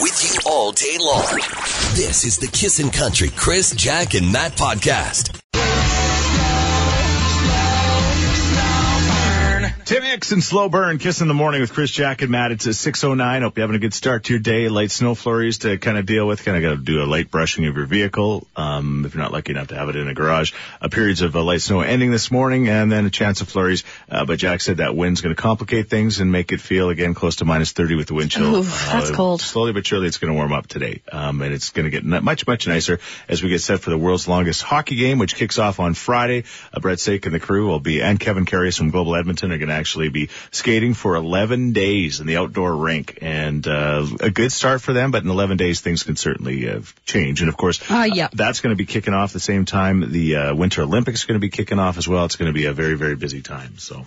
with you all day long. This is the Kissin' Country Chris, Jack, and Matt podcast. Tim Hicks and Slow Burn, Kiss in the Morning with Chris Jack and Matt. It's a 6.09. Hope you're having a good start to your day. Light snow flurries to kind of deal with. Kind of got to do a light brushing of your vehicle. Um, if you're not lucky enough to have it in a garage. Uh, periods of uh, light snow ending this morning and then a chance of flurries. Uh, but Jack said that wind's going to complicate things and make it feel again close to minus 30 with the wind chill. Oof, that's Uh, cold. Slowly but surely it's going to warm up today. Um, and it's going to get n- much, much nicer as we get set for the world's longest hockey game, which kicks off on Friday. Uh, Brent Saik and the crew will be, and Kevin Karius from Global Edmonton are going to actually be skating for 11 days in the outdoor rink. And, uh, a good start for them, but in 11 days things can certainly, uh, change. And of course, Uh, yeah. that's going to be kicking off the same time. The, uh, Winter Olympics are going to be kicking off as well. It's going to be a very, very busy time. So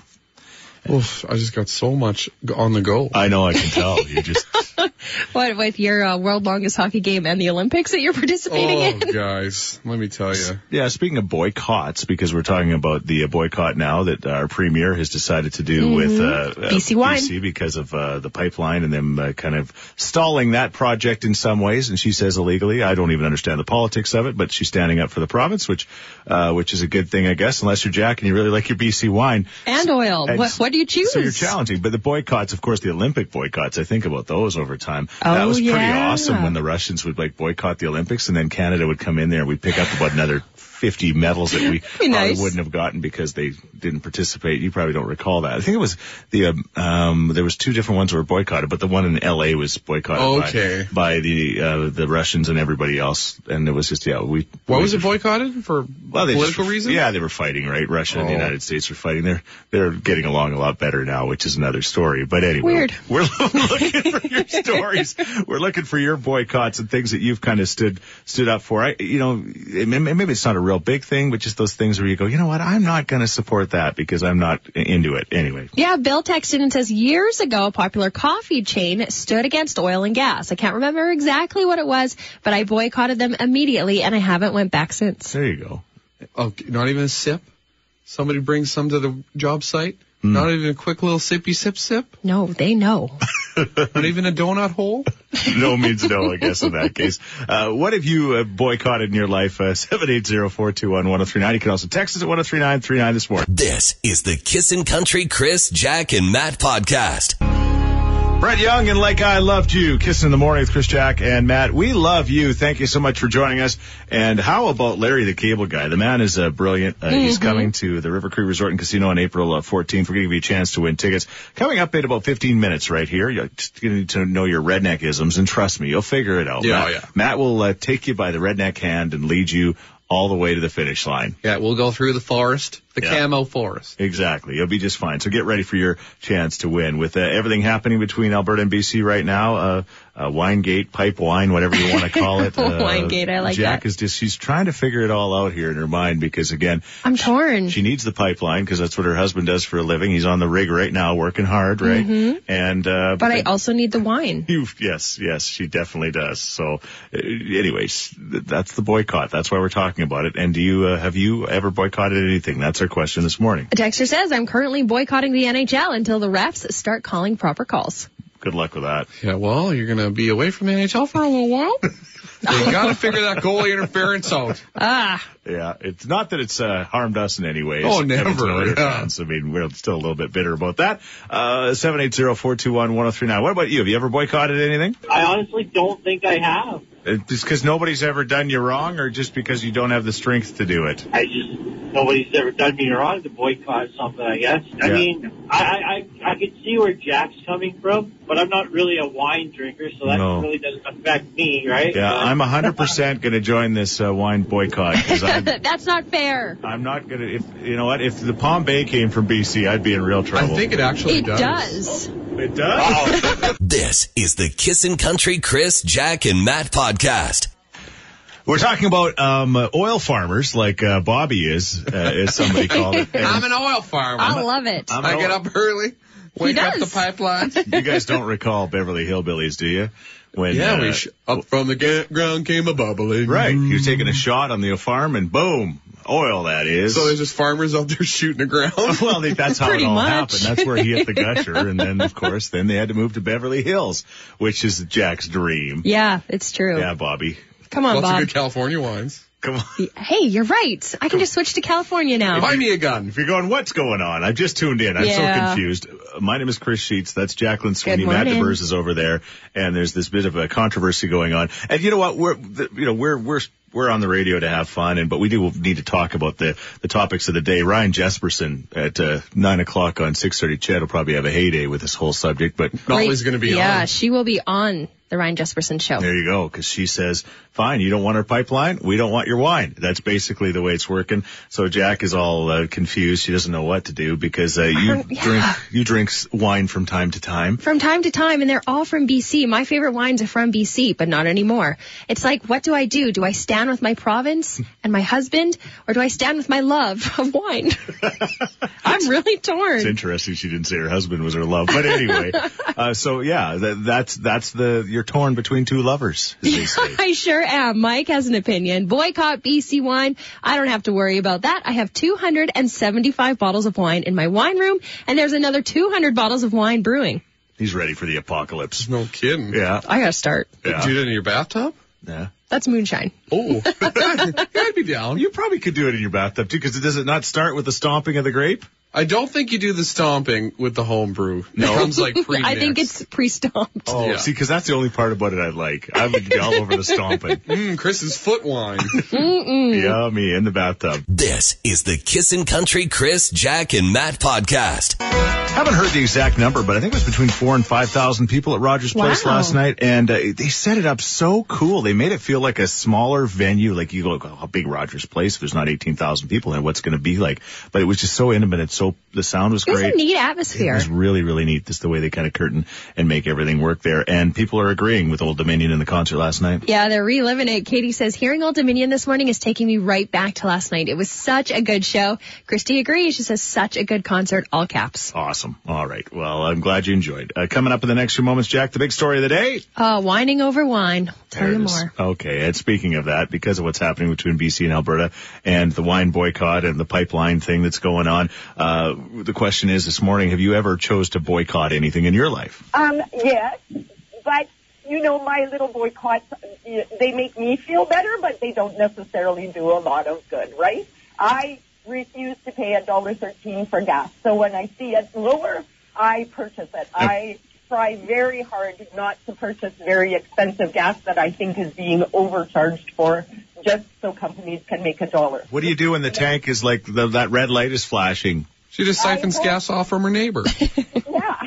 Oof, I just got so much on the go. I know I can tell. You just, What with your uh, world longest hockey game and the Olympics that you're participating Oh, in? guys, let me tell you. Yeah, speaking of boycotts, because we're talking about the uh, boycott now that our premier has decided to do with uh, uh, BC Wine. BC because of uh, the pipeline and them uh, kind of stalling that project in some ways. And she says illegally. I don't even understand the politics of it, but she's standing up for the province, which uh, which is a good thing, I guess, unless you're Jack and you really like your BC wine. And oil. And What, what do you choose? So you're challenging, but the boycotts, of course, the Olympic boycotts. I think about those over time. Oh, that was pretty yeah. awesome when the Russians would like boycott the Olympics, and then Canada would come in there. and We'd pick up about another 50 medals that we Be probably nice. wouldn't have gotten because they didn't participate. You probably don't recall that. I think it was the um, um there was two different ones that were boycotted, but the one in L.A. was boycotted Okay. by, by the uh, the Russians and everybody else, and it was just yeah we. What we was it boycotted for well, they political just, reasons? Yeah, they were fighting, right? Russia and the Oh. United States were fighting. They're they're getting along a lot better now, which is another story. But anyway, Weird. we're looking for your stories. We're looking for your boycotts and things that you've kind of stood stood up for. I, you know, maybe it's not a real big thing, but just those things where you go, you know what, I'm not going to support that because I'm not into it. Anyway, Yeah, Bill texted and says years ago, a popular coffee chain stood against oil and gas. I can't remember exactly what it was, but I boycotted them immediately and I haven't went back since. there you go. Oh, not even a sip? Somebody brings some to the job site? Hmm. Not even a quick little sippy sip sip? No, they know. Not even a donut hole? no means no, I guess, in that case. Uh, what have you uh, boycotted in your life? Uh, 780-421-1039. You can also text us at 103939 this morning. This is the Kissin' Country Chris, Jack, and Matt podcast. Brett Young and Like I Loved You, Kissing in the Morning with Chris Jack and Matt. We love you. Thank you so much for joining us. And how about Larry the Cable Guy? The man is uh, brilliant. Uh, He's coming to the River Cree Resort and Casino on April uh, 14th. We're going to give you a chance to win tickets. Coming up in about 15 minutes right here. You're going to need to know your redneck isms and trust me, you'll figure it out. Yeah, Matt, yeah. Matt will uh, take you by the redneck hand and lead you all the way to the finish line. Yeah, we'll go through the forest, the Yeah. camo forest. Exactly. You'll be just fine. So get ready for your chance to win. With uh, everything happening between Alberta and BC right now, uh, uh, Winegate, pipe wine, whatever you want to call it. Uh, Winegate, I like Jack that. is just, she's trying to figure it all out here in her mind because again, I'm torn. she needs the pipeline because that's what her husband does for a living. He's on the rig right now working hard, right? Mhm. And, uh, Mm-hmm. but I also need the wine. you, yes, yes, she definitely does. So, uh, anyways, th- that's the boycott. That's why we're talking about it. And do you, uh, have you ever boycotted anything? That's our question this morning. A texter says, I'm currently boycotting the NHL until the refs start calling proper calls. Good luck with that. Yeah, well, you're going to be away from the NHL for a little while. you got to figure that goalie interference out. Ah, Yeah, it's not that it's uh, harmed us in any way. Oh, never, yeah. I mean, we're still a little bit bitter about that. Uh, 780-421-1039. What about you? Have you ever boycotted anything? I honestly don't think I have. Uh, Just because nobody's ever done you wrong or just because you don't have the strength to do it? I just nobody's ever done me wrong to boycott something. I guess. I mean, I, I I I could see where Jack's coming from, but I'm not really a wine drinker, so that No. really doesn't affect me, right? Yeah, Uh, I'm 100% going to join this uh, wine boycott because I'm, that's not fair. I'm not going to, if, you know what, if the Palm Bay came from BC, I'd be in real trouble. I think it actually It does. it does. This is the Kissin' Country Chris, Jack, and Matt podcast. We're talking about um, oil farmers like uh, Bobby is, uh, as somebody called it. And- I'm an oil farmer. I love it. I'm I an get oil- up early, wake up the pipeline. You guys don't recall Beverly Hillbillies, do you? When yeah, uh, we sh- up from the ga- ground came a bubbling. right, you're taking a shot on the farm and boom, Oil, that is. So there's just farmers out there shooting the ground. well, they, that's how it all much. happened. That's where he hit the gusher, and then of course, then they had to move to Beverly Hills, which is Jack's dream. Yeah, it's true. Yeah, Bobby. Come on, Lots of good California wines. Come on. Hey, you're right. I can just switch to California now. Buy me a gun. If you're going, what's going on? I've just tuned in. I'm so confused. Uh, My name is Chris Sheets. That's Jacqueline Sweeney. Good Matt morning. DeBurs is over there, and there's this bit of a controversy going on. And you know what? We're, the, you know, we're we're we're on the radio to have fun, and but we do need to talk about the the topics of the day. Ryan Jespersen at uh, nine o'clock on six thirty. CHED will probably have a heyday with this whole subject, but Not always going to be yeah, on. she will be on the Ryan Jespersen show. There you go, because she says, "Fine, you don't want our pipeline, we don't want your wine." That's basically the way it's working. So Jack is all uh, confused; she doesn't know what to do because uh, you yeah. drink you drink wine from time to time. From time to time, and they're all from BC. My favorite wines are from BC, but not anymore. It's like, what do I do? Do I stand with my province and my husband, or do I stand with my love of wine? I'm really torn. It's interesting she didn't say her husband was her love, but anyway. uh, so yeah, that, that's that's the you're torn between two lovers, as they say. I sure am. Mike has an opinion. Boycott BC wine. I don't have to worry about that. I have 275 bottles of wine in my wine room, and there's another 200 bottles of wine brewing. He's ready for the apocalypse. No kidding. Yeah, I gotta start. yeah, Do it in your bathtub? yeah. That's moonshine. Oh, I'd be down. You probably could do it in your bathtub too, because does it not start with the stomping of the grape? I don't think you do the stomping with the homebrew. No. It comes like pre I think it's pre-stomped. Oh, Yeah. see, because that's the only part about it I like. I would be all over the stomping. Mm, Chris's foot wine. Yummy in the bathtub. This is the Kissin' Country Chris, Jack, and Matt podcast. Haven't heard the exact number, but I think it was between four and five thousand people at Rogers Place Wow. last night, and uh, they set it up so cool. They made it feel like a smaller venue. Like you go, oh, how big Rogers Place? If there's not eighteen thousand people in, what's going to be like? But it was just so intimate. and so the sound was great. It was a neat atmosphere. It was really, really neat. Just the way they kind of curtain and make everything work there. And people are agreeing with Old Dominion in the concert last night. Yeah, they're reliving it. Katie says, hearing Old Dominion this morning is taking me right back to last night. It was such a good show. Christy agrees. She says, such a good concert, all caps. Awesome. All right. Well, I'm glad you enjoyed. Uh, coming up in the next few moments, Jack, the big story of the day. Uh, whining over wine. Tell There you it is. more. Okay. And speaking of that, because of what's happening between BC and Alberta and the wine boycott and the pipeline thing that's going on, uh, the question is this morning, have you ever chose to boycott anything in your life? Um, yes, but you know, my little boycotts, they make me feel better, but they don't necessarily do a lot of good, right? I refuse to pay a dollar thirteen for gas, so when I see it lower, I purchase it. I try very hard not to purchase very expensive gas that I think is being overcharged for, just so companies can make a dollar. What do you do when the tank is like the, that red light is flashing? She just siphons gas off from her neighbor. Yeah.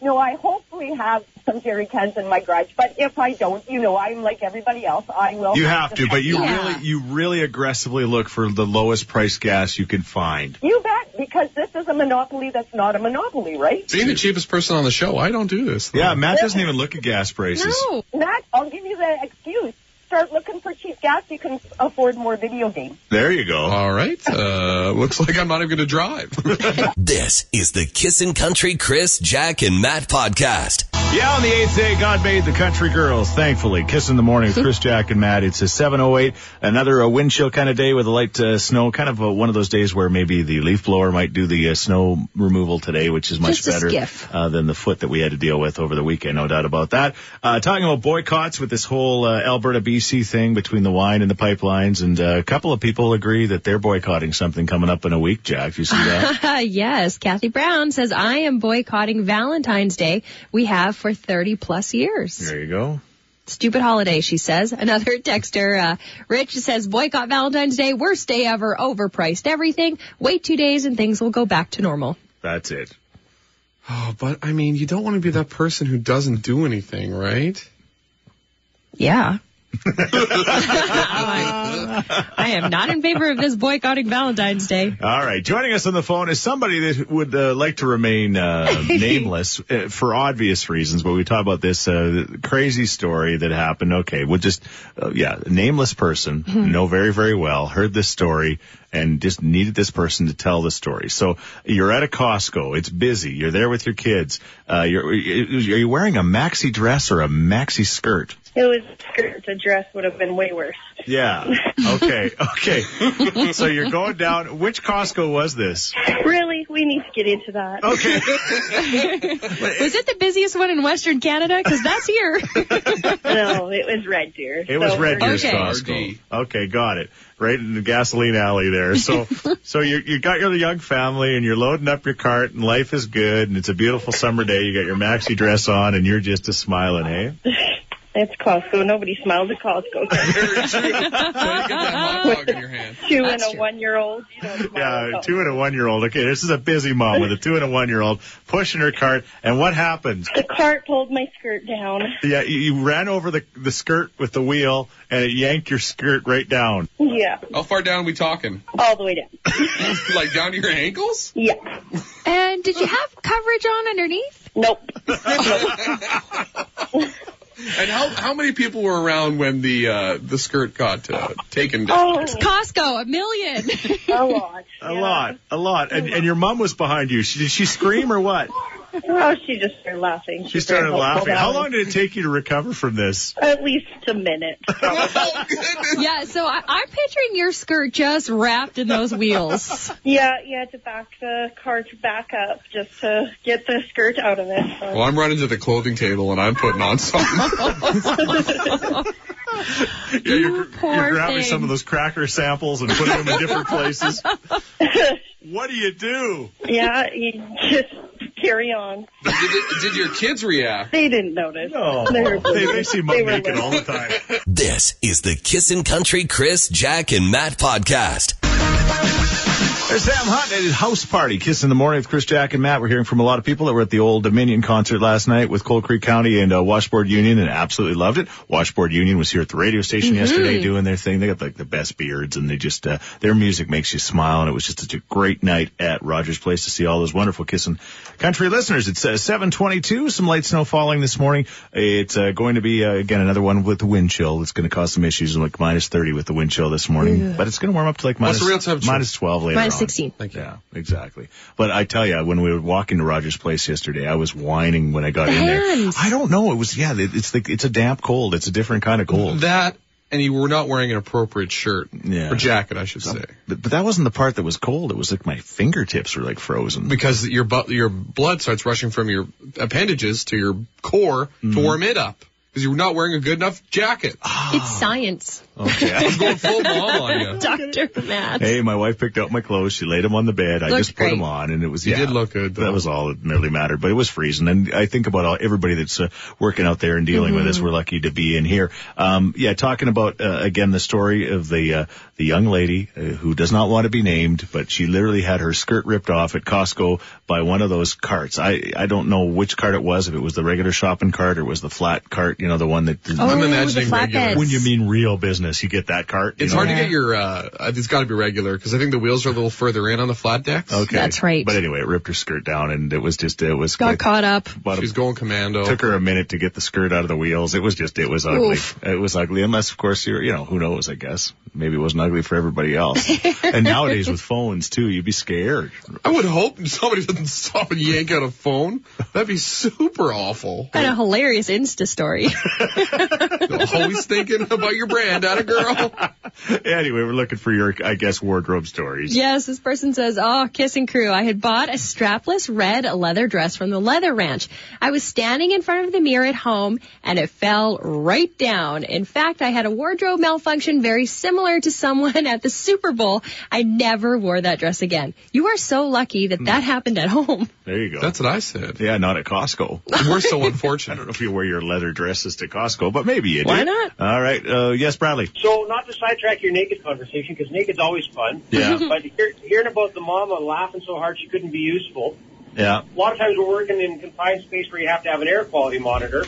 No, I hopefully have some jerry cans in my garage, but if I don't, you know, I'm like everybody else. I will. You have to, but you Yeah. really, you really aggressively look for the lowest price gas you can find. You bet, because this is a monopoly that's not a monopoly, right? Being the cheapest person on the show, I don't do this. Yeah, Matt doesn't even look at gas prices. No. Matt, I'll give you the excuse. Start looking for cheap gas. You can afford more video games. There you go. All right. Uh, looks like I'm not even going to drive. This is the Kissin' Country Chris, Jack, and Matt podcast. Yeah, on the eighth day, God made the country girls. Thankfully, kiss in the morning with Chris, Jack, and Matt. It's a 7:08, another uh, wind chill kind of day with a light uh, snow. Kind of uh one of those days where maybe the leaf blower might do the uh, snow removal today, which is much Just better uh, than the foot that we had to deal with over the weekend. No doubt about that. Uh, talking about boycotts with this whole uh, Alberta BC thing between the wine and the pipelines, and uh, a couple of people agree that they're boycotting something coming up in a week. Jack, you see that? yes, Kathy Brown says, I am boycotting Valentine's Day. We have for 30 plus years. there you go. Stupid holiday, she says. Another texter, uh, Rich says, boycott Valentine's Day. Worst day ever. Overpriced everything. Wait two days and things will go back to normal. That's it. oh, but I mean, you don't want to be that person who doesn't do anything, right? Yeah. I am not in favor of this boycotting Valentine's Day. All right. Joining us on the phone is somebody that would uh, like to remain uh, nameless uh, for obvious reasons, but we talk about this uh, crazy story that happened. Okay, we'll just, uh, yeah, nameless person, know very, very well, heard this story and just needed this person to tell the story. So you're at a Costco. It's busy. You're there with your kids. Uh, you're, are you wearing a maxi dress or a maxi skirt? It was skirt. A dress would have been way worse. Yeah. Okay. Okay. so you're going down. Which Costco was this? Really? We need to get into that. Okay. Was it the busiest one in Western Canada? Because that's here. No, it was Red Deer. It was Red we're- Deer's Okay. Costco. RD. Okay, got it. Right in the gasoline alley there. So, so you you got your young family and you're loading up your cart and life is good and it's a beautiful summer day. You got your maxi dress on and you're just a smiling, hey? It's Costco. Nobody smiles at Costco. Very true. So you get that hot dog in your hand. Two That's and a true. one-year-old. You don't Yeah, two and a one year old. Okay, this is a busy mom with a two and a one year old pushing her cart. And what happens? The cart pulled my skirt down. Yeah, you, you ran over the the skirt with the wheel and it yanked your skirt right down. Yeah, How far down are we talking? all the way down. like down to your ankles? Yeah. and did you have coverage on underneath? Nope. And how how many people were around when the uh, the skirt got uh, taken down? Oh, Costco, a million. a lot. A yeah. lot, a lot. And, and your mom was behind you. She, did she scream or what? Oh, she just started laughing. She started very laughing. How long did it take you to recover from this? At least a minute. oh yeah, so I, I'm picturing your skirt just wrapped in those wheels. yeah, yeah, to back the cart back up just to get the skirt out of it. So. Well, I'm running to the clothing table and I'm putting on something. Yeah, you're, poor you're grabbing thing. some of those cracker samples and putting them in different places. What do you do? yeah, you just carry on. did, did your kids react? They didn't notice. No, They they, they see mom They were naked all the time. This is the Kissin' Country Chris, Jack, and Matt podcast. There's Sam Hunt at his house party. Kiss in the morning with Chris Jack and Matt. We're hearing from a lot of people that were at the old Dominion concert last night with Cold Creek County and uh, Washboard Union and absolutely loved it. Washboard Union was here at the radio station yesterday doing their thing. They got like the best beards and they just, uh, their music makes you smile and it was just such a great night at Rogers Place to see all those wonderful Kissin' Country listeners. It's uh, 722, some light snow falling this morning. It's uh, going to be, uh, again, another one with the wind chill. It's going to cause some issues like minus 30 with the wind chill this morning, but it's going to warm up to like minus, real temperature? minus 12 later Minus on. 16. Thank you. Yeah, exactly. But I tell you, when we were walking to Rogers Place yesterday, I was whining when I got The in there. I don't know. It was yeah. It's the it's a damp cold. It's a different kind of cold. That and you were not wearing an appropriate shirt Yeah. or jacket, I should say, But, but that wasn't the part that was cold. It was like my fingertips were like frozen. because your bu- your blood starts rushing from your appendages to your core Mm-hmm. to warm it up because you're not wearing a good enough jacket. It's science. Okay. I was going full mom on you. Dr. Matt. Hey, my wife picked out my clothes. She laid them on the bed. I just put great. them on, and it was You yeah. did look good, though. That was all that really mattered. But it was freezing, and I think about all everybody that's uh, working out there and dealing with Mm-hmm. this. We're lucky to be in here. Um, yeah, talking about uh, again the story of the uh, the young lady uh, who does not want to be named, but she literally had her skirt ripped off at Costco by one of those carts. I I don't know which cart it was. If it was the regular shopping cart or was the flat cart. You know, the one that. Oh, I'm the imagining regular. when you mean real business, you get that cart. It's know? hard to get your. uh It's got to be regular because I think the wheels are a little further in on the flat decks. Okay. That's right. But anyway, it ripped her skirt down and it was just, it was Got quite- caught up. about a- She's going commando. took her a minute to get the skirt out of the wheels. It was just, it was ugly. Oof. It was ugly. Unless, of course, you're, you know, who knows, I guess. Maybe it wasn't ugly for everybody else. and nowadays with phones too, you'd be scared. I would hope somebody doesn't stop and yank out a phone. That'd be super awful. Kind of hilarious Insta story. Always thinking about your brand, at a girl. anyway, we're looking for your, I guess, wardrobe stories. yes, this person says, Oh, kissing crew. I had bought a strapless red leather dress from the Leather Ranch. I was standing in front of the mirror at home and it fell right down. In fact, I had a wardrobe malfunction very similar to someone at the Super Bowl. I never wore that dress again. You are so lucky that that happened at home. There you go. That's what I said. yeah, not at Costco. We're so unfortunate. I don't know if you wear your leather dresses to Costco, but maybe you do. Why not? All right. Uh, yes, Bradley. So, not to sidetrack your naked conversation, because naked's always fun. Yeah. But hear, hearing about the mama laughing so hard she couldn't be useful. Yeah. A lot of times we're working in confined space where you have to have an air quality monitor.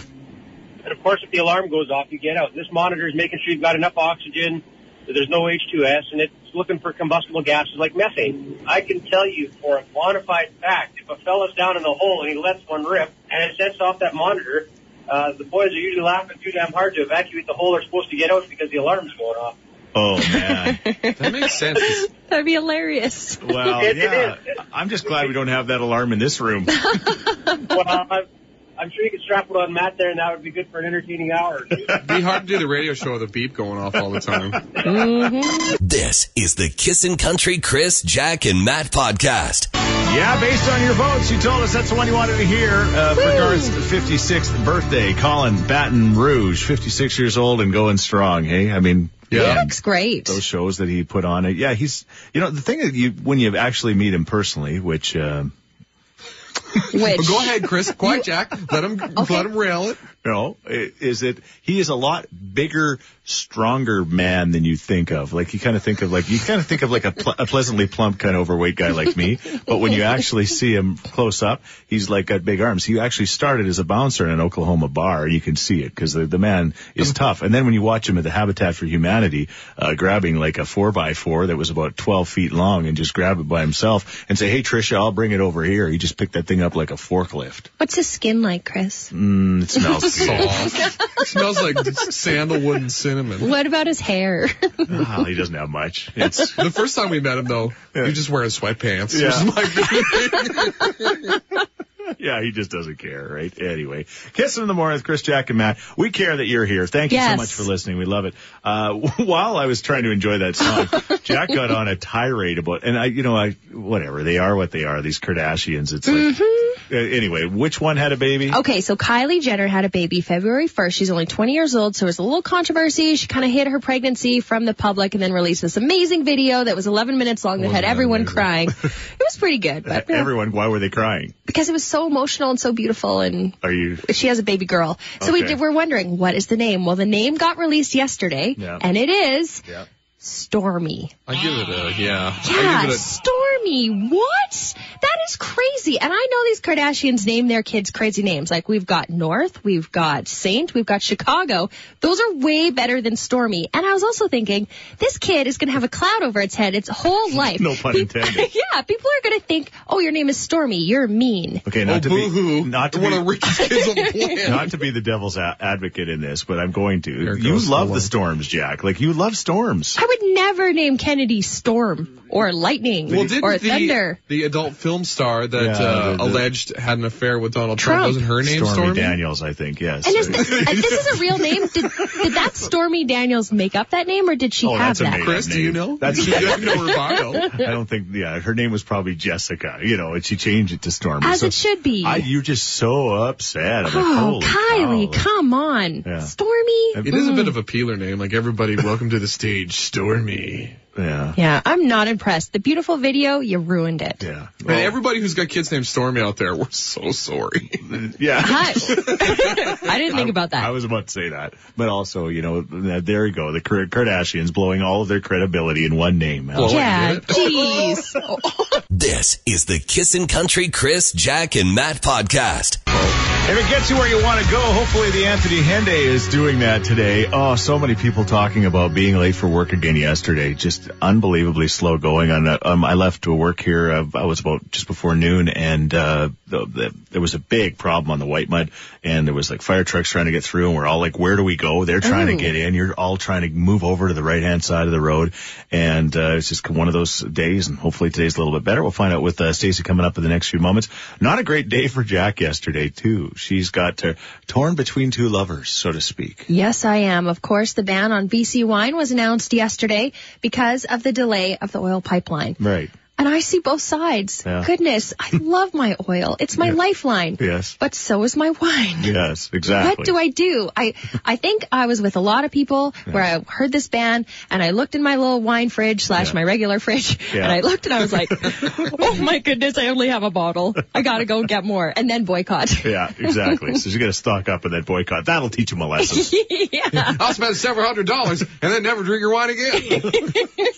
And of course, if the alarm goes off, you get out. This monitor is making sure you've got enough oxygen, that there's no H2S, and it's looking for combustible gases like methane. I can tell you for a quantified fact, if a fella's down in a hole and he lets one rip and it sets off that monitor, uh, the boys are usually laughing too damn hard to evacuate the hole they're supposed to get out because the alarm's going off. Oh man. That makes sense. 'cause That'd be hilarious. Well, It- it yeah. is. I'm just glad we don't have that alarm in this room. well, I've, I'm sure you could strap it on Matt there, and that would be good for an entertaining hour. It'd be hard to do the radio show with a beep going off all the time. This is the Kissin' Country Chris, Jack, and Matt podcast. Yeah, based on your votes, you told us that's the one you wanted to hear uh, for Garth's 56th birthday. Callin' Baton Rouge, 56 years old and going strong. Hey, I mean, Yeah. He looks great. those shows that he put on it. Yeah, he's, you know, the thing that you, when you actually meet him personally, which, uh, Which Go ahead, Chris. Quiet, Jack. Let him Okay. let him rail it. You know, is that he is a lot bigger, stronger man than you think of. Like you kind of think of like, you kind of think of like a, pl- a pleasantly plump kind of overweight guy like me. But when you actually see him close up, he's like got big arms. He actually started as a bouncer in an Oklahoma bar. You can see it because the, the man is tough. And then when you watch him at the Habitat for Humanity, uh, grabbing like a four by four that was about 12 feet long and just grab it by himself and say, Hey Trisha, I'll bring it over here. He just picked that thing up like a forklift. What's his skin like, Chris? Mm, it smells good. Soft. smells like sandalwood and cinnamon. What about his hair? Well, he doesn't have much. It's The first time we met him, though, he was just wearing sweatpants. Yeah. It was like- yeah, he just doesn't care, right? Anyway, kissing in the morning with Chris, Jack, and Matt. We care that you're here. Thank you so much for listening. We love it. Uh, while I was trying to enjoy that song, Jack got on a tirade about, and I, you know, I whatever they are, what they are, these Kardashians. It's like, uh, anyway, which one had a baby? Okay, so Kylie Jenner had a baby February 1st. She's only 20 years old, so it was a little controversy. She kind of hid her pregnancy from the public and then released this amazing video that was 11 minutes long that had everyone amazing? crying. it was pretty good, but know, Everyone, why were they crying? because it was so emotional and so beautiful and Are you? she has a baby girl. So we did, we're wondering, what is the name? Well, the name got released yesterday Yeah. and it is Yeah. Stormy. I give it a yeah. Yeah, I give it a Stormy. What? That is crazy. And I know these Kardashians name their kids crazy names. Like we've got North, we've got Saint, we've got Chicago. Those are way better than Stormy. And I was also thinking, this kid is going to have a cloud over its head its whole life. No pun Peop- intended. yeah, people are going to think, oh, your name is Stormy. You're mean. Okay, oh not to boo be, not to one be, of the richest kids on the planet. not to be the devil's a- advocate in this, but I'm going to. You love the the storms, Jack. Like you love storms. I would never name Kennedy Storm or Lightning Well, didn't or the, Thunder. the adult film star that Yeah, uh, the- the- alleged had an affair with Donald Trump, Trump. wasn't her name Stormy, Stormy? Daniels, I think. Yes. And is this, this is a real name? Did, did that Stormy Daniels make up that name or did she Oh, have that's a that? made-up Chris, do you know? That's- you have no her bio. I don't think. Yeah, her name was probably Jessica. You know, and she changed it to Stormy. As So it should be. I, you're just so upset. I'm oh, holy Kylie, cow. come on. Yeah. Stormy? It is a bit of a peeler name, like everybody, welcome to the stage, Stormy. Yeah. Yeah, I'm not impressed. The beautiful video, you ruined it. Yeah. And everybody who's got kids named Stormy out there, we're so sorry. yeah. Hi. I didn't think about that. I was about to say that, but also, you know, uh, there you go. The Kardashians blowing all of their credibility in one name. Well, yeah, jeez. This is the Kissin' Country Chris, Jack, and Matt podcast. If it gets you where you want to go, hopefully the Anthony Henday is doing that today. Oh, so many people talking about being late for work again yesterday. Just unbelievably slow going. On um, I left to work here. Uh, I was about just before noon, and uh, the, the, there was a big problem on the Whitemud, and there was like fire trucks trying to get through, and we're all like, "Where do we go?" They're trying Ooh. to get in. You're all trying to move over to the right hand side of the road, and uh, it's just one of those days. And hopefully today's a little bit better. We'll find out with uh, Stacy coming up in the next few moments. Not a great day for Jack yesterday too. She's got uh, torn between two lovers, so to speak. Yes, I am. Of course, the ban on BC wine was announced yesterday because of the delay of the oil pipeline. Right. And I see both sides. Yeah. Goodness, I love my oil. It's my Yeah. lifeline. Yes. But so is my wine. Yes. Exactly. What do I do? I I think I was with a lot of people where I heard this ban and I looked in my little wine fridge slash Yeah. my regular fridge Yeah. and I looked and I was like, oh my goodness, I only have a bottle. I gotta go get more and then boycott. Yeah, exactly. so you got to stock up and then boycott. That'll teach him a lesson. yeah. I'll spend several hundred dollars and then never drink your wine again.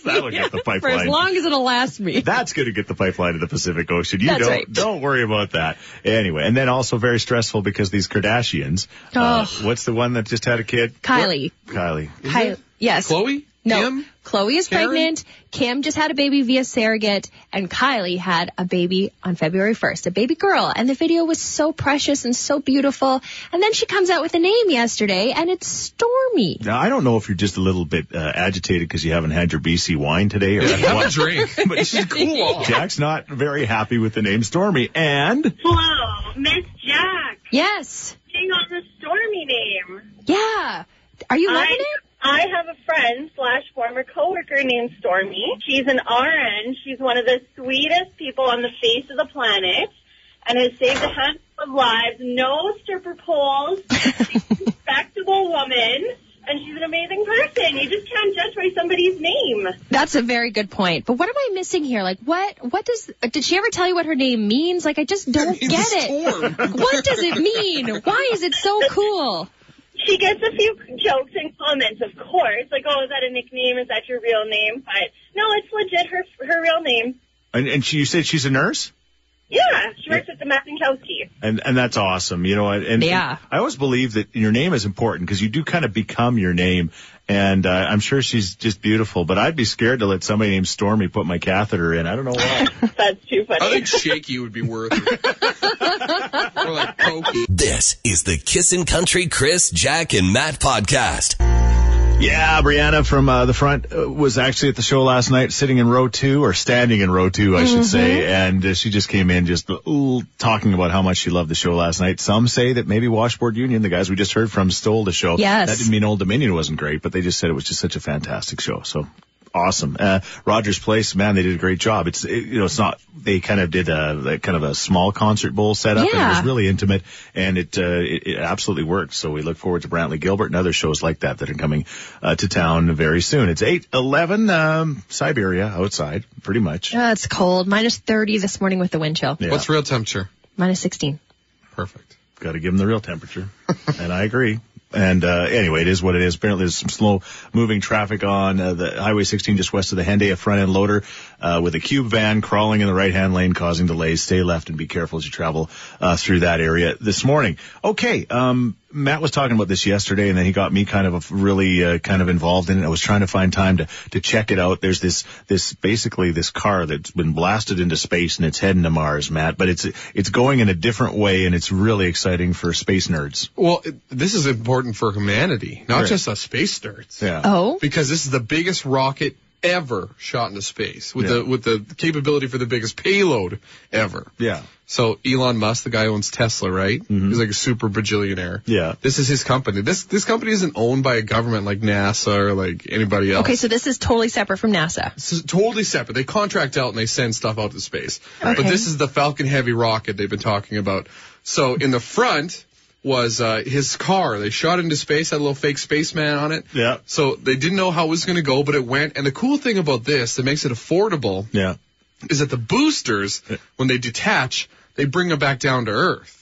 That'll get the pipeline. For as long as it'll last me. That's going to get the pipeline to the Pacific Ocean. You That's don't right. don't worry about that. Anyway, and then also very stressful because these Kardashians. Uh, Oh. what's the one that just had a kid? Kylie. Kylie. Kylie. Yes. Khloe? No. Kim? Khloe is Karen? pregnant. Kim just had a baby via surrogate, and Kylie had a baby on February 1st, a baby girl. And the video was so precious and so beautiful. And then she comes out with a name yesterday, and it's Stormy. Now I don't know if you're just a little bit uh, agitated because you haven't had your BC wine today or Have a what. drink. But She's cool off. Jack's not very happy with the name Stormy, and Hello, Miss Jack. Yes. on the Stormy name. Yeah. Are you loving I, it? I have a friend slash former coworker named Stormy. She's an RN. She's one of the sweetest people on the face of the planet and has saved a handful of lives. No stripper poles. She's a respectable woman. And she's an amazing person. You just can't judge by somebody's name. That's a very good point. But what am I missing here? Like, what? What does? Did she ever tell you what her name means? Like, I just don't get it. What does it mean? Why is it so cool? She gets a few jokes and comments, of course, like, "Oh, is that a nickname? Is that your real name?" But no, it's legit her her real name. And, and she, you said she's a nurse? Yeah, she works at the Mazankowski. And and that's awesome. You know, and, and Yeah. I always believe that your name is important because you do kind of become your name. And uh, I'm sure she's just beautiful, but I'd be scared to let somebody named Stormy put my catheter in. I don't know why. That's too funny. I think shaky would be worth it. or like pokey. This is the Kissin' Country Chris, Jack, and Matt podcast. Yeah, Brianna from uh, the front uh, was actually at the show last night, sitting in row two or standing in row two, I should say. And uh, she just came in just ooh, talking about how much she loved the show last night. Some say that maybe Washboard Union, the guys we just heard from, stole the show. Yes. That didn't mean Old Dominion wasn't great, but they just said it was just such a fantastic show. So awesome. Uh, Rogers Place, man, they did a great job. It's, it, you know, it's not, they kind of did a, like kind of a small concert bowl setup and it was really intimate and it, uh, it, it absolutely worked. So we look forward to Brantley Gilbert and other shows like that that are coming, uh, to town very soon. It's 811, um, Siberia outside, pretty much. Uh, it's cold. Minus 30 this morning with the wind chill. Yeah. What's real temperature? Minus 16. Perfect. Got to give them the real temperature. and I agree. And uh, anyway, it is what it is. Apparently, there's some slow moving traffic on uh, the Highway 16 just west of the Henday, a front end loader uh, with a cube van crawling in the right hand lane, causing delays. Stay left and be careful as you travel uh, through that area this morning. Okay, um, Matt was talking about this yesterday, and then he got me kind of a, really uh, kind of involved in it. I was trying to find time to to check it out. There's this this basically this car that's been blasted into space and it's heading to Mars, Matt. But it's it's going in a different way, and it's really exciting for space nerds. Well, it, this is important for humanity, not Right. just us space nerds. Yeah. Oh. Because this is the biggest rocket ever shot into space with Yeah. the with the capability for the biggest payload ever. Yeah. So Elon Musk, the guy who owns Tesla, right? He's like a super bajillionaire. Mm-hmm. Yeah. This is his company. This this company isn't owned by a government like NASA or like anybody else. Okay, so this is totally separate from NASA. This is totally separate. They contract out and they send stuff out to space. But this is the Falcon Heavy rocket they've been talking about. So in the front was uh, his car. They shot into space, had a little fake spaceman on it. Yeah. So they didn't know how it was going to go, but it went. And the cool thing about this that makes it affordable Yeah. is that the boosters, when they detach, they bring them back down to Earth.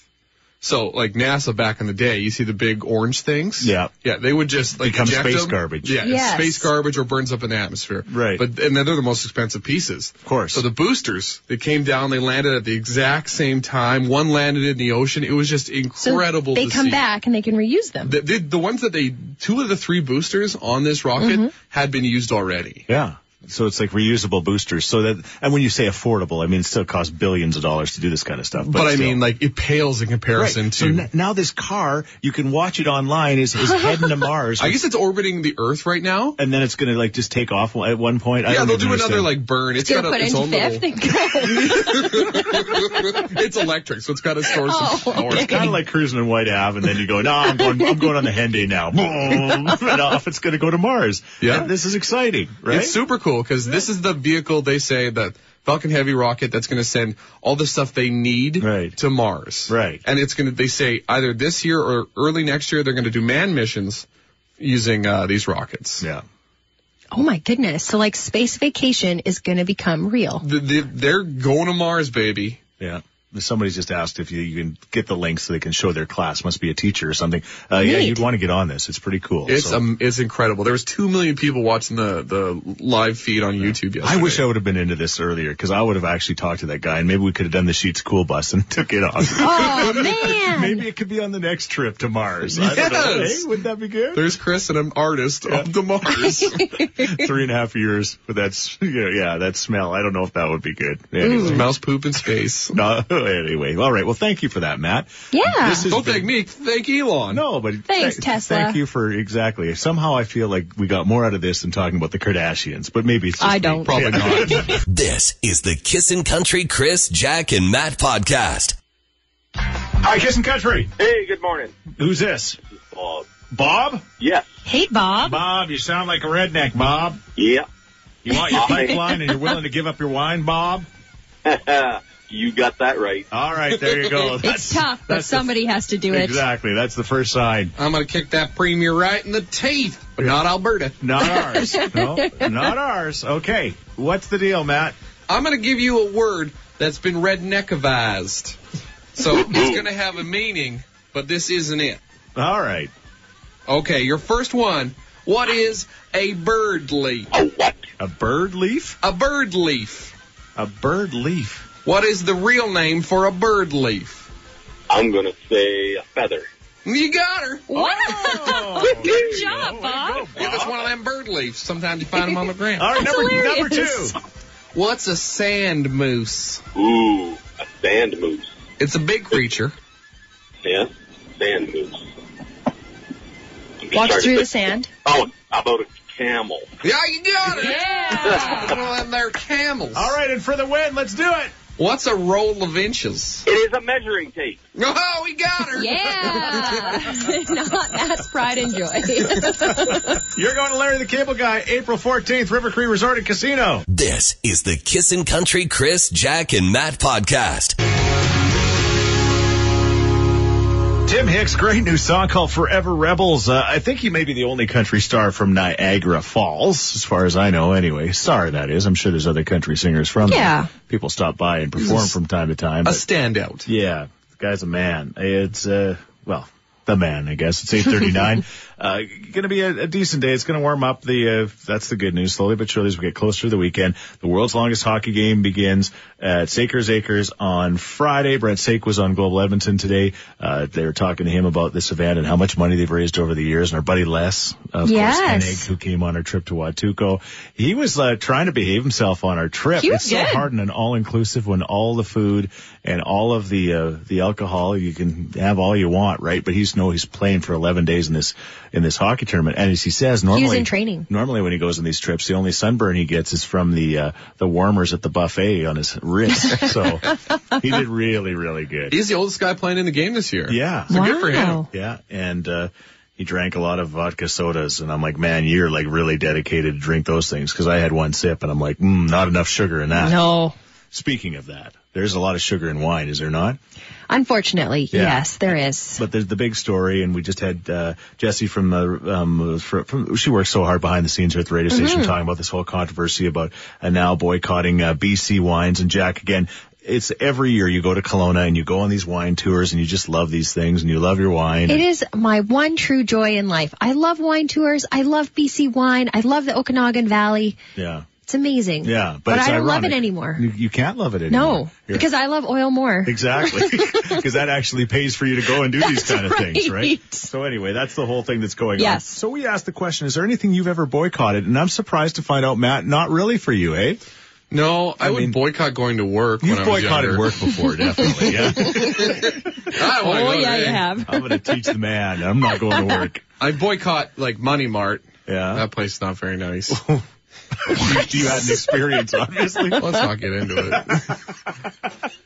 So like NASA back in the day, you see the big orange things. Yeah. Yeah, they would just like Become space them. garbage. Yeah, Yes. space garbage or burns up in the atmosphere. Right. But and then they're the most expensive pieces. Of course. So the boosters, they came down, they landed at the exact same time. One landed in the ocean. It was just So incredible. they to come see. back and they can reuse them. The, the, the ones that they, two of the three boosters on this rocket Mm-hmm. had been used already. Yeah. So it's like reusable boosters. So that, and when you say affordable, I mean, it still costs billions of dollars to do this kind of stuff. But, I still. mean, like, it pales in comparison Right. So to. n- now this car, you can watch it online, is, is heading to Mars. I guess it's orbiting the Earth right now. and then it's going to like just take off at one point. Yeah, don't they'll even do another like burn. It's Gonna got a, put its own fifth little. it's electric, so it's got to store some Oh, power. It's kind of like cruising in Whyte Ave, and then you go, "No, I'm going. I'm going on the Henday now." Boom, and off it's going to go to Mars. Yeah. And this is exciting, right? It's super cool because this is the vehicle they say that Falcon Heavy rocket that's going to send all the stuff they need Right. to Mars. Right. And it's going to. They say either this year or early next year they're going to do manned missions using uh, these rockets. yeah. oh my goodness. So like space vacation is going to become real. The, the, they're going to Mars, baby. Yeah. Somebody's just asked if you, you can get the link so they can show their class. Must be a teacher or something. Uh, yeah, you'd want to get on this. It's pretty cool. It's So- um, it's incredible. There was two million people watching the the live feed on YouTube yesterday. I wish I would have been into this earlier because I would have actually talked to that guy and maybe we could have done the Sheets Cool Bus and took it off. Oh man. maybe it could be on the next trip to Mars. I don't know. Yes. Hey, wouldn't that be good? There's Chris and an artist up to Mars. Three and a half years with that, s- yeah, yeah, that smell. I don't know if that would be good. Anyway. Mouse poop in space. No, anyway, all right. Well, thank you for that, Matt. Yeah. This Don't thank me, thank Elon. No, but Thanks, th- Tesla. Thank you for exactly. Somehow I feel like we got more out of this than talking about the Kardashians, but maybe it's just I don't. Probably not. This is the Kissin' Country Chris, Jack, and Matt podcast. Hi, Kissing Country. Hey, good morning. Who's this? Bob. Bob? Yes. Hey, Bob. Bob, you sound like a redneck, Bob. Yeah. You want your pipeline and you're willing to give up your wine, Bob? You got that right. All right, there you go. It's tough, but that's the- somebody has to do it. Exactly. That's the first sign. I'm going to kick that premier right in the teeth, but not Alberta. Not ours. no, not ours. Okay. What's the deal, Matt? I'm going to give you a word that's been redneckavized. So it's going to have a meaning, but this isn't it. All right. Okay, your first one. What is a bird leaf? A what? A bird leaf? A bird leaf. A bird leaf. What is the real name for a bird leaf? I'm gonna say a feather. You got her. Oh. Wow. Oh, Good job, Bob. Yeah, that's one of them bird leaves. Sometimes you find them on the ground. All right, That's number, number two. What's a sand moose? Ooh, a sand moose. It's a big creature. Yeah, sand moose. Walks through the sand. Oh, how about a camel? Yeah, you got it. Yeah. One of them there camels. All right, and for the win, let's do it. What's a roll of inches? It is a measuring tape. Oh, we got her. Yeah. Not Matt's pride and joy. You're going to Larry the Cable Guy, April 14th, River Cree Resort and Casino. This is the Kissin' Country Chris, Jack, and Matt podcast. Tim Hicks, great new song called Forever Rebels. Uh, I think he may be the only country star from Niagara Falls, as far as I know anyway. Star, that is. I'm sure there's other country singers from there. Yeah. People stop by and perform from time to time. A But standout. yeah, the guy's a man. It's, uh, well, the man, I guess. It's 839. uh, gonna be a, a decent day. It's gonna warm up the, uh, that's the good news. Slowly but surely as we get closer to the weekend, the world's longest hockey game begins at Saiker's Acres on Friday. Brent Saik was on Global Edmonton today. Uh, they were talking to him about this event and how much money they've raised over the years. And our buddy Les, of Yes. course, Hennig, who came on our trip to Huatulco, he was, uh, trying to behave himself on our trip. He was it's so hard in an all-inclusive when all the food and all of the uh, the alcohol you can have all you want, right? But he's no, he's playing for 11 days in this in this hockey tournament, and as he says, normally in training. Normally, when he goes on these trips, the only sunburn he gets is from the uh, the warmers at the buffet on his wrist. so he did really, really good. He's the oldest guy playing in the game this year. Yeah. So good for him. Yeah, and uh he drank a lot of vodka sodas, and I'm like, man, you're like really dedicated to drink those things because I had one sip, and I'm like, mm, not enough sugar in that. No. Speaking of that, there's a lot of sugar in wine, is there not? Unfortunately, Yeah. yes, there is. But there's the big story, and we just had uh, Jessie from, uh, um, from, from she works so hard behind the scenes here at the radio station talking about this whole controversy about uh, now boycotting uh, BC wines. And Jack, again, it's every year you go to Kelowna and you go on these wine tours, and you just love these things, and you love your wine. It is my one true joy in life. I love wine tours. I love BC wine. I love the Okanagan Valley. yeah, It's amazing. yeah, but, But, I don't love it anymore. You, you can't love it anymore. No, You're- because I love oil more. Exactly. Because that actually pays for you to go and do these kind of things, right? right. So anyway, that's the whole thing that's going on. Yes. So we asked the question, is there anything you've ever boycotted? And I'm surprised to find out, Matt, not really for you, eh? No, I, I would mean, boycott going to work You've when I was boycotted younger. work before, definitely, yeah. Ah, oh yeah, you have. I'm going to teach the man. I'm not going to work. I boycott like Money Mart. Yeah. That place is not very nice. you, you had an experience, obviously. Let's not get into it.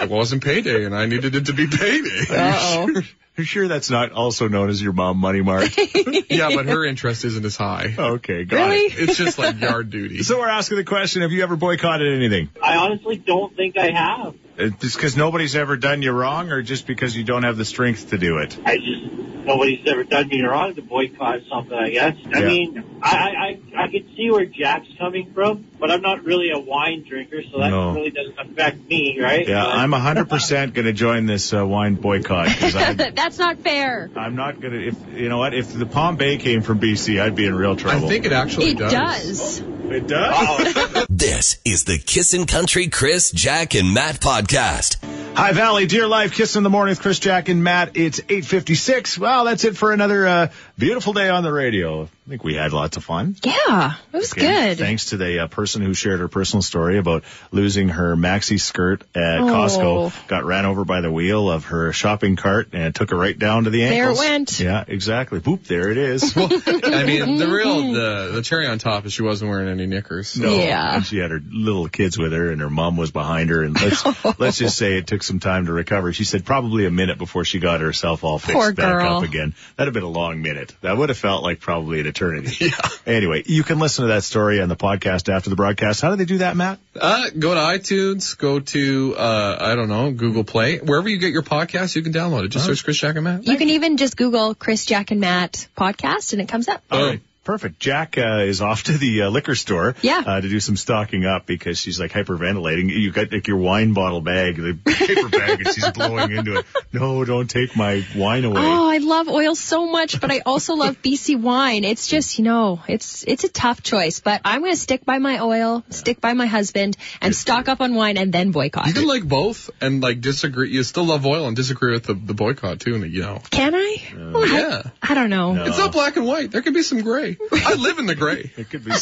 It wasn't payday, and I needed it to be payday. Uh-oh. You're sure that's not also known as your mom money mark? yeah, but her interest isn't as high. Okay, got Really? it. It's just like yard duty. So we're asking the question, have you ever boycotted anything? I honestly don't think I have. Uh, Just because nobody's ever done you wrong or just because you don't have the strength to do it? I just nobody's ever done me wrong to boycott something. I guess. I Yeah. mean, I, I I I can see where Jack's coming from, but I'm not really a wine drinker, so that No. really doesn't affect me, right? Yeah, But- I'm 100% going to join this uh, wine boycott because That's not fair. I'm not going to. If you know what, if the Palm Bay came from BC, I'd be in real trouble. I think it actually It does. It does. This is the Kissin' Country Chris, Jack, and Matt podcast. High Valley, dear life, kiss in the morning with Chris, Jack, and Matt. It's 8:56. Well, that's it for another uh, Beautiful day on the radio. I think we had lots of fun. Yeah, it was Again, good. Thanks to the uh, person who shared her personal story about losing her maxi skirt at Oh. Costco. Got ran over by the wheel of her shopping cart and took her right down to the ankles. There it ankles. went. Yeah, exactly. Boop, there it is. I mean, the real the the cherry on top is she wasn't wearing any knickers. So. No. Yeah. And she had her little kids with her and her mom was behind her and let's let's just say it took some time to recover. She said probably a minute before she got herself all fixed Poor back girl. up again. That'd have been a long minute. That would have felt like probably an eternity. Yeah. Anyway, you can listen to that story on the podcast after the broadcast. How do they do that, Matt? Uh, go to iTunes, go to, uh, I don't know, Google Play. Wherever you get your podcast, you can download it. Just search Chris Jack and Matt. You can even just Google Chris, Jack, and Matt podcast, and it comes up. All Oh. right. Perfect. Jack uh, is off to the uh, liquor store Yeah. uh, to do some stocking up because she's like hyperventilating. You got like your wine bottle bag, the paper bag, and she's blowing into it. No, don't take my wine away. Oh, I love oil so much, but I also love BC wine. It's just, you know, it's it's a tough choice, but I'm going to stick by my oil, stick by my husband, and stock up on wine, and then boycott. You can like both and like disagree. You still love oil and disagree with the, the boycott too, and you know. Can I? Well, I- Yeah. I, don't know. No. It's not black and white. There could be some gray. I live in the gray. It could be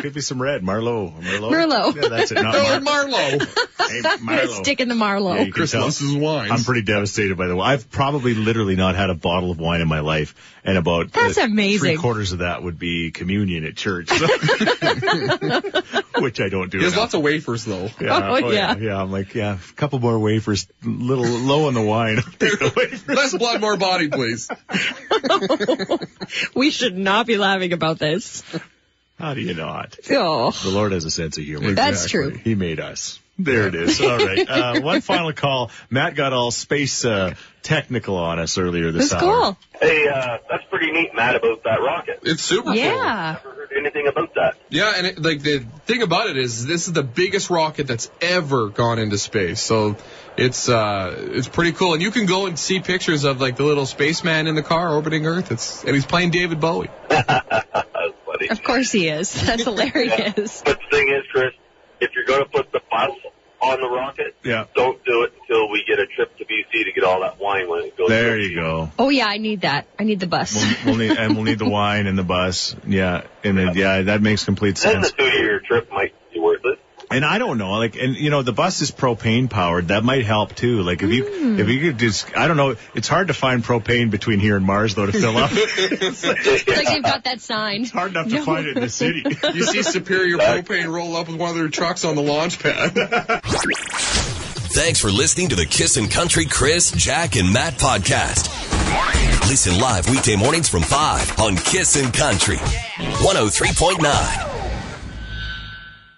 could be some red. Marlowe. Merlot. Merlot. Yeah, that's it. Not Oh, Mar- Marlowe. hey, I'm Marlowe. stick in the Marlowe. Yeah, you can Chris loves his wines. I'm pretty devastated by the way. I've probably literally not had a bottle of wine in my life, and about That's uh, amazing. Three quarters of that would be communion at church, so- which I don't do. There's enough. lots of wafers though. Yeah, Oh, yeah. yeah. I'm like, yeah, a couple more wafers, little low on the wine. I'll take the wafers. Less blood, more body, please. We should not be laughing about this. How do you not? Oh, The Lord has a sense of humor. that's Exactly. true. He made us. There it is. All right. Uh, one final call. Matt got all space uh, technical on us earlier this That's hour. cool. Hey, uh, that's pretty neat, Matt, about that rocket. It's super cool. Yeah. Never heard anything about that. Yeah, and it, like the thing about it is, this is the biggest rocket that's ever gone into space. So it's uh, it's pretty cool, and you can go and see pictures of like the little spaceman in the car orbiting Earth. It's and he's playing David Bowie. That's funny. Of course he is. That's hilarious. But the thing is, Chris, if you're going to put the bus on the rocket, Yeah. don't do it until we get a trip to BC to get all that wine when it goes. There to you go. Oh yeah, I need that. I need the bus. We'll, we'll need, and we'll need the wine and the bus. Yeah. And then, yeah, that makes complete Then sense. the two-year trip might be worth it. And I don't know, like, and you know, the bus is propane powered. That might help too. Like, if you, Hmm. if you could just, I don't know, it's hard to find propane between here and Mars though to fill up. it's It's like they've got that sign. It's hard enough to No. find it in the city. You see Superior Propane roll up with one of their trucks on the launch pad. Thanks for listening to the CISN Country Chris, Jack, and Matt podcast. Listen live weekday mornings from 5 on CISN Country 103.9.